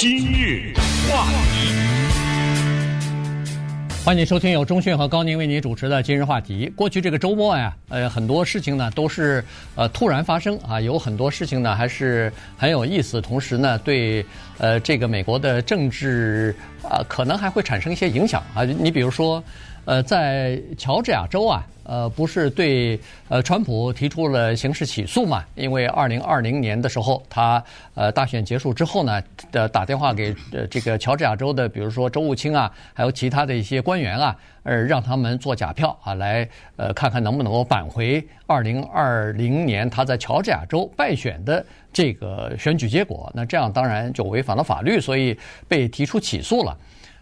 今日话题，欢迎收听由钟讯和高宁为您主持的《今日话题》。过去这个周末呀，呃，很多事情呢都是呃突然发生啊，有很多事情呢还是很有意思，同时呢对呃这个美国的政治啊、可能还会产生一些影响啊。你比如说，呃，在乔治亚州啊。呃，不是对呃，川普提出了刑事起诉嘛？因为二零二零年的时候，他呃大选结束之后呢，的打电话给呃这个乔治亚州的，比如说州务卿啊，还有其他的一些官员啊，呃让他们做假票啊，来呃看看能不能够扳回二零二零年他在乔治亚州败选的这个选举结果。那这样当然就违反了法律，所以被提出起诉了。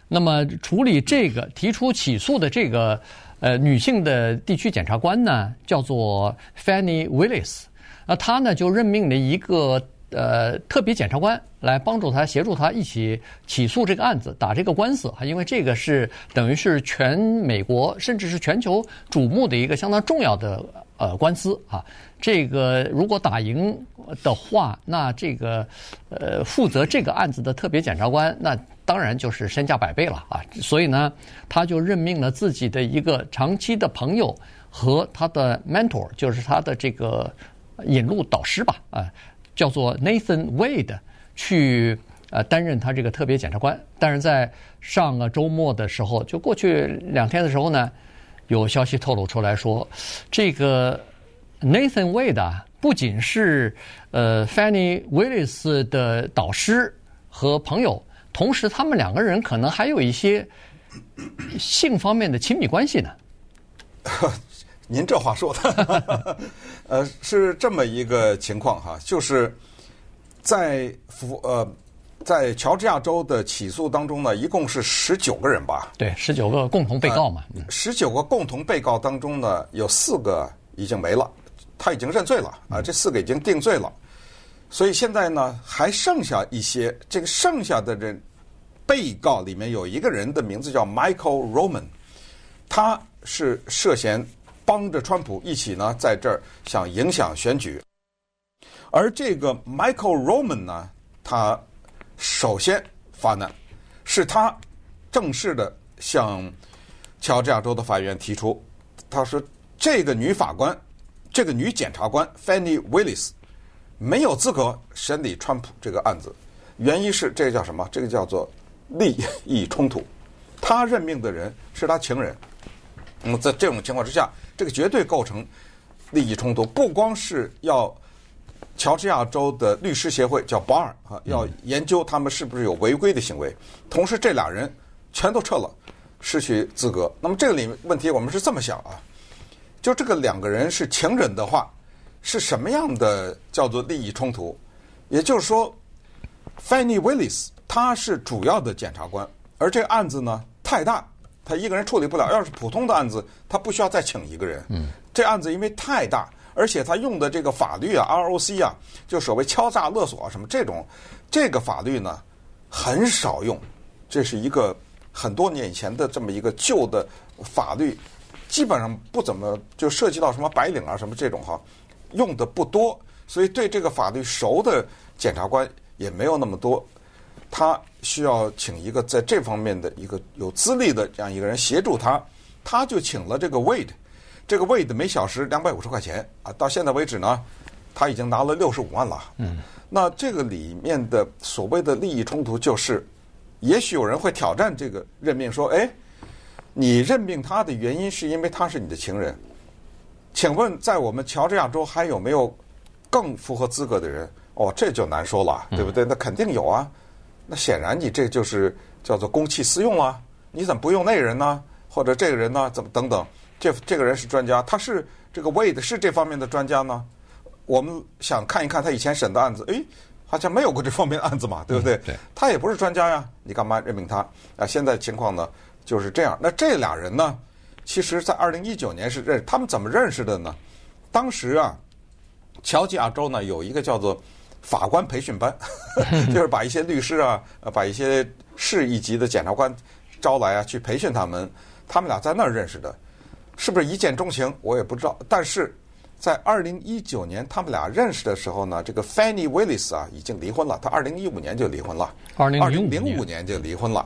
那么处理这个提出起诉的这个。呃，女性的地区检察官呢，叫做 Fanny Willis，那她呢就任命了一个呃特别检察官来帮助她协助她一起起诉这个案子，打这个官司啊，因为这个是等于是全美国甚至是全球瞩目的一个相当重要的呃官司啊。这个如果打赢的话，那这个呃负责这个案子的特别检察官那。当然就是身价百倍了啊！所以呢，他就任命了自己的一个长期的朋友和他的 mentor，就是他的这个引路导师吧，啊，叫做 Nathan Wade 去呃担任他这个特别检察官。但是在上个周末的时候，就过去两天的时候呢，有消息透露出来说，这个 Nathan Wade 啊，不仅是呃 Fanny Willis 的导师和朋友。同时，他们两个人可能还有一些性方面的亲密关系呢。您这话说的，呃，是这么一个情况哈，就是在福呃，在乔治亚州的起诉当中呢，一共是十九个人吧？对，十九个共同被告嘛。十九个共同被告当中呢，有四个已经没了，他已经认罪了啊，这四个已经定罪了。所以现在呢，还剩下一些，这个剩下的人。被告里面有一个人的名字叫 Michael Roman，他是涉嫌帮着川普一起呢，在这儿想影响选举。而这个 Michael Roman 呢，他首先发难，是他正式的向乔治亚州的法院提出，他说这个女法官，这个女检察官 Fannie Willis 没有资格审理川普这个案子，原因是这个叫什么？这个叫做。利益冲突，他任命的人是他情人。那么在这种情况之下，这个绝对构成利益冲突。不光是要乔治亚州的律师协会叫 Bar 啊，要研究他们是不是有违规的行为，同时这俩人全都撤了，失去资格。那么这个里面问题，我们是这么想啊，就这个两个人是情人的话，是什么样的叫做利益冲突？也就是说，Fannie Willis。他是主要的检察官，而这个案子呢太大，他一个人处理不了。要是普通的案子，他不需要再请一个人。嗯，这案子因为太大，而且他用的这个法律啊，ROC 啊，就所谓敲诈勒索啊什么这种，这个法律呢很少用。这是一个很多年以前的这么一个旧的法律，基本上不怎么就涉及到什么白领啊什么这种哈，用的不多，所以对这个法律熟的检察官也没有那么多。他需要请一个在这方面的一个有资历的这样一个人协助他，他就请了这个 Wade，这个 Wade 每小时两百五十块钱啊，到现在为止呢，他已经拿了六十五万了。嗯，那这个里面的所谓的利益冲突就是，也许有人会挑战这个任命，说：“哎，你任命他的原因是因为他是你的情人，请问在我们乔治亚州还有没有更符合资格的人？哦，这就难说了，对不对？那肯定有啊。”那显然你这就是叫做公器私用啊！你怎么不用那个人呢？或者这个人呢？怎么等等？这这个人是专家，他是这个 Wade 是这方面的专家呢？我们想看一看他以前审的案子，诶，好像没有过这方面的案子嘛，对不对？对。他也不是专家呀，你干嘛任命他？啊，现在情况呢就是这样。那这俩人呢，其实在二零一九年是认，他们怎么认识的呢？当时啊，乔治亚州呢有一个叫做。法官培训班，就是把一些律师啊，把一些市一级的检察官招来啊，去培训他们。他们俩在那儿认识的，是不是一见钟情？我也不知道。但是在二零一九年他们俩认识的时候呢，这个 Fannie Willis 啊已经离婚了，他二零一五年就离婚了，二零零五年就离婚了，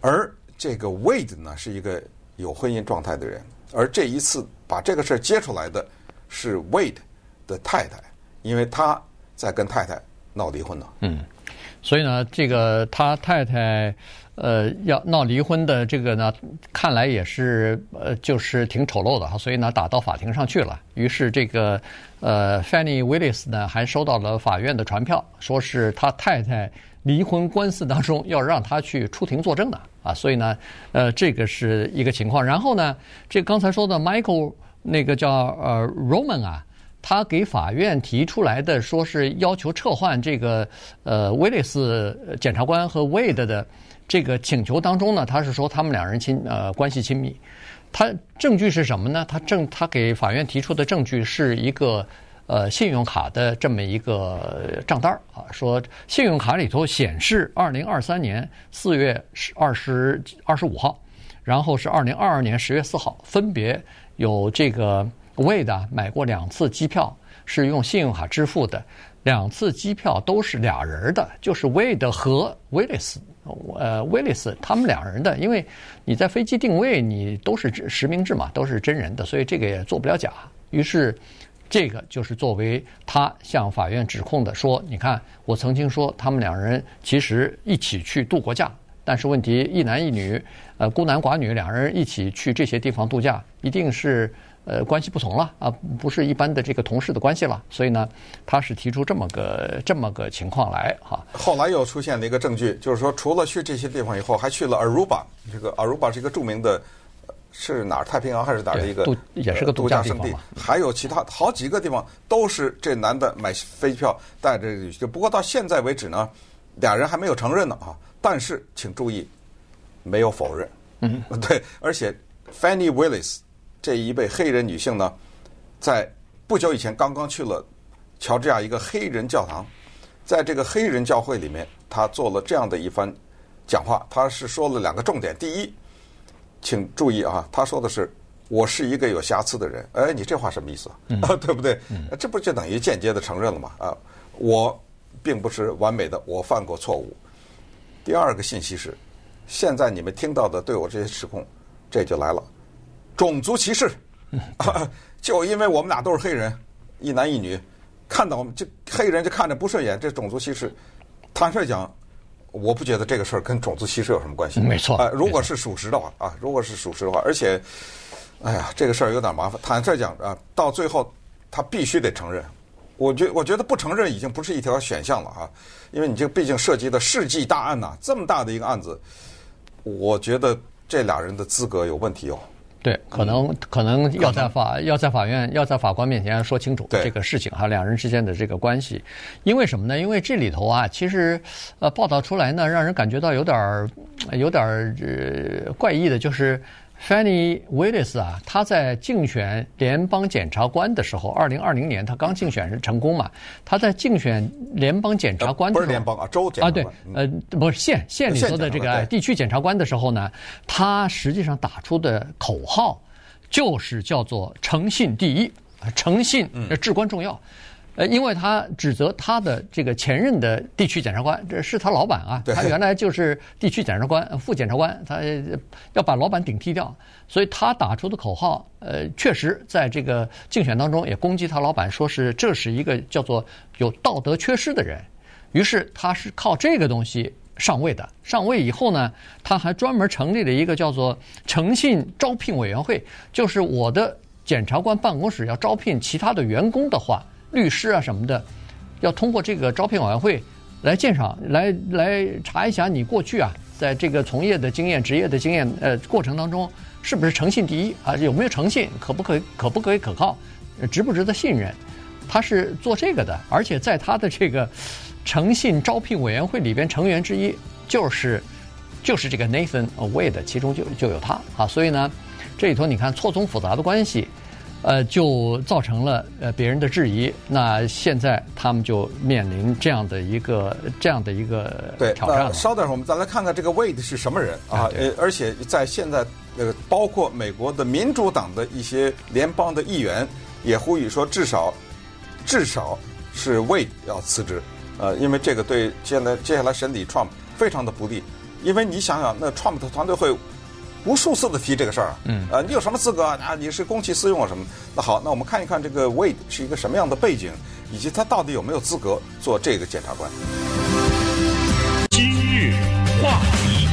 而这个 Wade 呢是一个有婚姻状态的人，而这一次把这个事儿揭出来的是 Wade 的太太，因为他在跟太太闹离婚呢。嗯，所以呢，这个他太太。呃，要闹离婚的这个呢，看来也是呃，就是挺丑陋的哈，所以呢，打到法庭上去了。于是这个呃 Fanny Willis 呢，还收到了法院的传票，说是他太太离婚官司当中要让他去出庭作证的啊。所以呢，呃，这个是一个情况。然后呢，这刚才说的 Michael 那个叫呃 Roman 啊，他给法院提出来的说是要求撤换这个呃威利斯检察官和 Wade 的。这个请求当中呢，他是说他们两人亲呃关系亲密，他证据是什么呢？他证他给法院提出的证据是一个呃信用卡的这么一个账单啊，说信用卡里头显示二零二三年四月二十二十五号，然后是二零二二年十月四号，分别有这个 Wade 买过两次机票，是用信用卡支付的，两次机票都是俩人的，就是 Wade 和 Willis。呃，威利斯他们两人的，因为你在飞机定位，你都是实名制嘛，都是真人的，所以这个也做不了假。于是，这个就是作为他向法院指控的，说，你看，我曾经说他们两人其实一起去度过假，但是问题一男一女，呃，孤男寡女两人一起去这些地方度假，一定是。呃，关系不同了啊，不是一般的这个同事的关系了，所以呢，他是提出这么个这么个情况来哈。后来又出现了一个证据，就是说，除了去这些地方以后，还去了 Aruba，。这个 Aruba 是一个著名的，是哪儿？太平洋还是哪儿的一个？也是个度假胜地。还有其他好几个地方都是这男的买飞机票带着去。不过到现在为止呢，俩人还没有承认呢啊。但是请注意，没有否认。嗯，对，而且 Fannie Willis。这一位黑人女性呢，在不久以前刚刚去了乔治亚一个黑人教堂，在这个黑人教会里面，她做了这样的一番讲话。她是说了两个重点：第一，请注意啊，她说的是“我是一个有瑕疵的人”。哎，你这话什么意思啊？嗯、对不对？嗯、这不就等于间接的承认了吗？啊，我并不是完美的，我犯过错误。第二个信息是，现在你们听到的对我这些指控，这就来了。种族歧视，就因为我们俩都是黑人，一男一女，看到我们就黑人就看着不顺眼，这种族歧视。坦率讲，我不觉得这个事儿跟种族歧视有什么关系。没错，啊，如果是属实的话啊，如果是属实的话，而且，哎呀，这个事儿有点麻烦。坦率讲啊，到最后他必须得承认。我觉我觉得不承认已经不是一条选项了啊，因为你这毕竟涉及的世纪大案呐，这么大的一个案子，我觉得这俩人的资格有问题哦。对，可能可能要在法要在法院要在法官面前说清楚这个事情哈，两人之间的这个关系，因为什么呢？因为这里头啊，其实呃报道出来呢，让人感觉到有点儿有点儿呃怪异的，就是。Fannie Willis 啊，他在竞选联邦检察官的时候，二零二零年他刚竞选成功嘛。他在竞选联邦检察官的时候，不是联邦啊，州检察官啊，对，呃，不是县县里头的这个地区检察官的时候呢，他实际上打出的口号就是叫做“诚信第一”，诚信至关重要。呃，因为他指责他的这个前任的地区检察官，这是他老板啊，他原来就是地区检察官、副检察官，他要把老板顶替掉，所以他打出的口号，呃，确实在这个竞选当中也攻击他老板，说是这是一个叫做有道德缺失的人，于是他是靠这个东西上位的。上位以后呢，他还专门成立了一个叫做诚信招聘委员会，就是我的检察官办公室要招聘其他的员工的话。律师啊什么的，要通过这个招聘委员会来鉴赏，来来查一下你过去啊，在这个从业的经验、职业的经验呃过程当中，是不是诚信第一啊？有没有诚信？可不可以？可不可以可靠？值不值得信任？他是做这个的，而且在他的这个诚信招聘委员会里边，成员之一就是就是这个 Nathan Wade，其中就就有他啊。所以呢，这里头你看错综复杂的关系。呃，就造成了呃别人的质疑。那现在他们就面临这样的一个这样的一个挑战。对，稍等我们再来看看这个 Wade 是什么人啊？呃、啊，而且在现在呃，包括美国的民主党的一些联邦的议员也呼吁说至少至少是 Wade 要辞职，呃，因为这个对接下来接下来审理 Trump 非常的不利，因为你想想，那 Trump 的团队会无数次的提这个事儿，嗯，呃，你有什么资格啊？你是公器私用啊什么？那好，那我们看一看这个 Wade 是一个什么样的背景，以及他到底有没有资格做这个检察官。今日话题。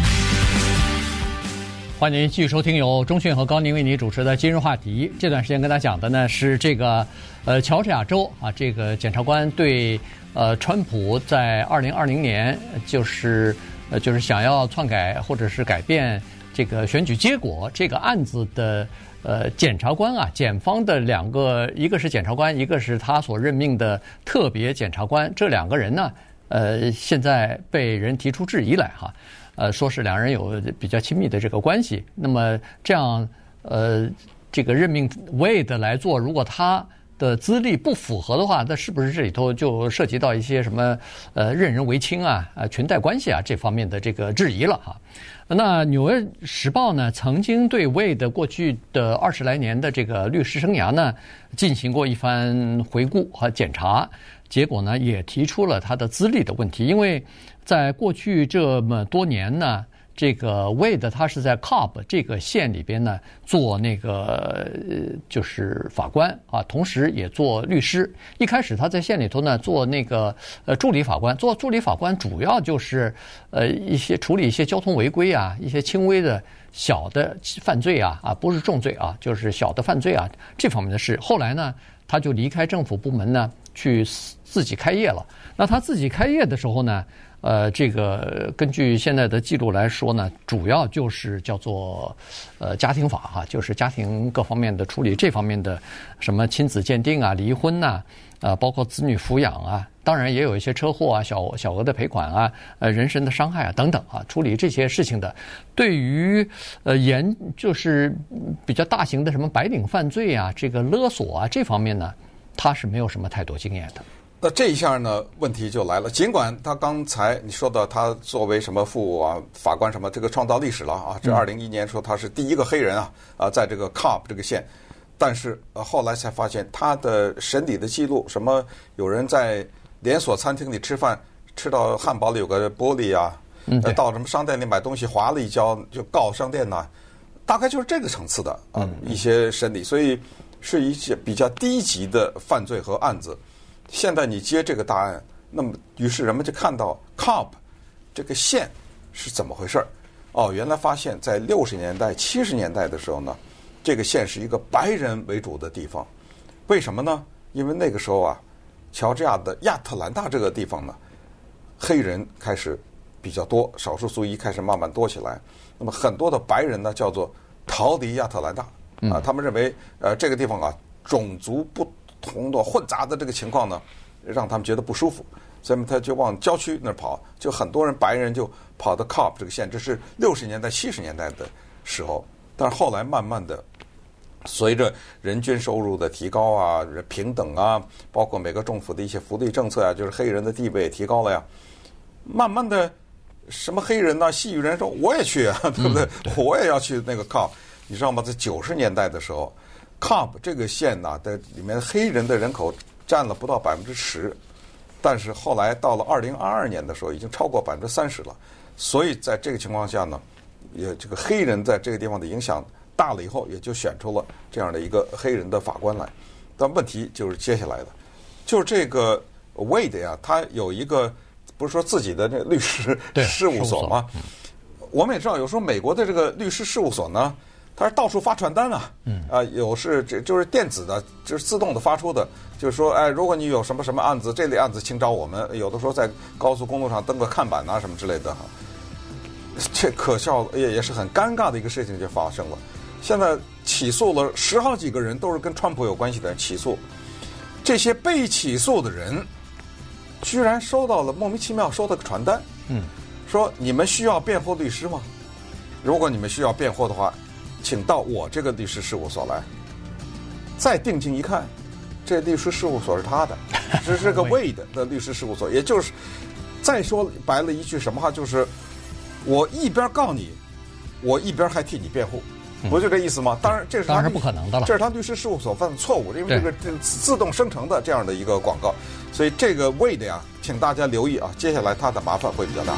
欢迎您继续收听由中讯和高宁为您主持的《今日话题》。这段时间跟大家讲的呢是这个，呃，乔治亚州啊，这个检察官对呃，川普在二零二零年就是呃，就是想要篡改或者是改变这个选举结果这个案子的呃检察官啊，检方的两个，一个是检察官，一个是他所任命的特别检察官，这两个人呢，呃，现在被人提出质疑来哈。呃，说是两人有比较亲密的这个关系，那么这样，呃，这个任命 Wade 来做，如果他的资历不符合的话，那是不是这里头就涉及到一些什么呃任人唯亲啊、啊裙带关系啊这方面的这个质疑了哈？那《纽约时报》呢，曾经对 Wade 过去的二十来年的这个律师生涯呢进行过一番回顾和检查，结果呢也提出了他的资历的问题，因为。在过去这么多年呢，这个 Wade 他是在 Cobb 这个县里边呢做那个就是法官啊，同时也做律师。一开始他在县里头呢做那个呃助理法官，做助理法官主要就是呃一些处理一些交通违规啊，一些轻微的小的犯罪啊啊不是重罪啊，就是小的犯罪啊这方面的事。后来呢，他就离开政府部门呢去自己开业了。那他自己开业的时候呢，呃，这个根据现在的记录来说呢，主要就是叫做呃家庭法哈，就是家庭各方面的处理这方面的什么亲子鉴定啊、离婚呐、啊，呃，包括子女抚养啊，当然也有一些车祸啊、小小额的赔款啊、呃人身的伤害啊等等啊，处理这些事情的。对于呃严就是比较大型的什么白领犯罪啊、这个勒索啊这方面呢，他是没有什么太多经验的。那这一下呢，问题就来了。尽管他刚才你说的，他作为什么副啊法官什么，这个创造历史了啊。这二零一一年说他是第一个黑人啊啊，在这个 Cobb 这个县，但是呃后来才发现他的审理的记录，什么有人在连锁餐厅里吃饭，吃到汉堡里有个玻璃啊，到什么商店里买东西滑了一跤就告商店呐，大概就是这个层次的啊一些审理，所以是一些比较低级的犯罪和案子。现在你接这个大案，那么于是人们就看到 Cobb 这个县是怎么回事儿？哦，原来发现，在六十年代、七十年代的时候呢，这个县是一个白人为主的地方。为什么呢？因为那个时候啊，乔治亚的亚特兰大这个地方呢，黑人开始比较多，少数族裔开始慢慢多起来。那么很多的白人呢，叫做逃离亚特兰大啊，他们认为呃这个地方啊，种族不。同的混杂的这个情况呢，让他们觉得不舒服，所以他就往郊区那儿跑，就很多人白人就跑到 Cobb 这个县，这是六十年代、七十年代的时候。但是后来慢慢的，随着人均收入的提高啊、平等啊，包括每个政府的一些福利政策啊，就是黑人的地位也提高了呀。慢慢的，什么黑人呢、啊？西语人说我也去啊，对不对？我也要去那个 Cobb，你知道吗？在九十年代的时候。Cobb 这个县呢，在里面黑人的人口占了不到百分之十，但是后来到了二零二二年的时候，已经超过百分之三十了。所以在这个情况下呢，也这个黑人在这个地方的影响大了以后，也就选出了这样的一个黑人的法官来。但问题就是接下来的，就是这个 Wade 呀，他有一个不是说自己的那律师事务所吗？我们也知道，有时候美国的这个律师事务所呢。他是到处发传单啊，嗯啊，有是这就是电子的，就是自动的发出的，就是说，哎，如果你有什么什么案子，这类案子，请找我们。有的时候在高速公路上登个看板啊，什么之类的哈。这可笑也也是很尴尬的一个事情就发生了。现在起诉了十好几个人，都是跟川普有关系的人起诉。这些被起诉的人，居然收到了莫名其妙收到个传单，嗯，说你们需要辩护律师吗？如果你们需要辩护的话。请到我这个律师事务所来。再定睛一看，这律师事务所是他的，这是个 Wade 的律师事务所。也就是，再说白了一句什么话，就是我一边告你，我一边还替你辩护。不就这意思吗？当然，这是当然是不可能的了。这是他律师事务所犯的错误，因为这个自动生成的这样的一个广告，所以这个 Wade 呀，请大家留意啊，接下来他的麻烦会比较大。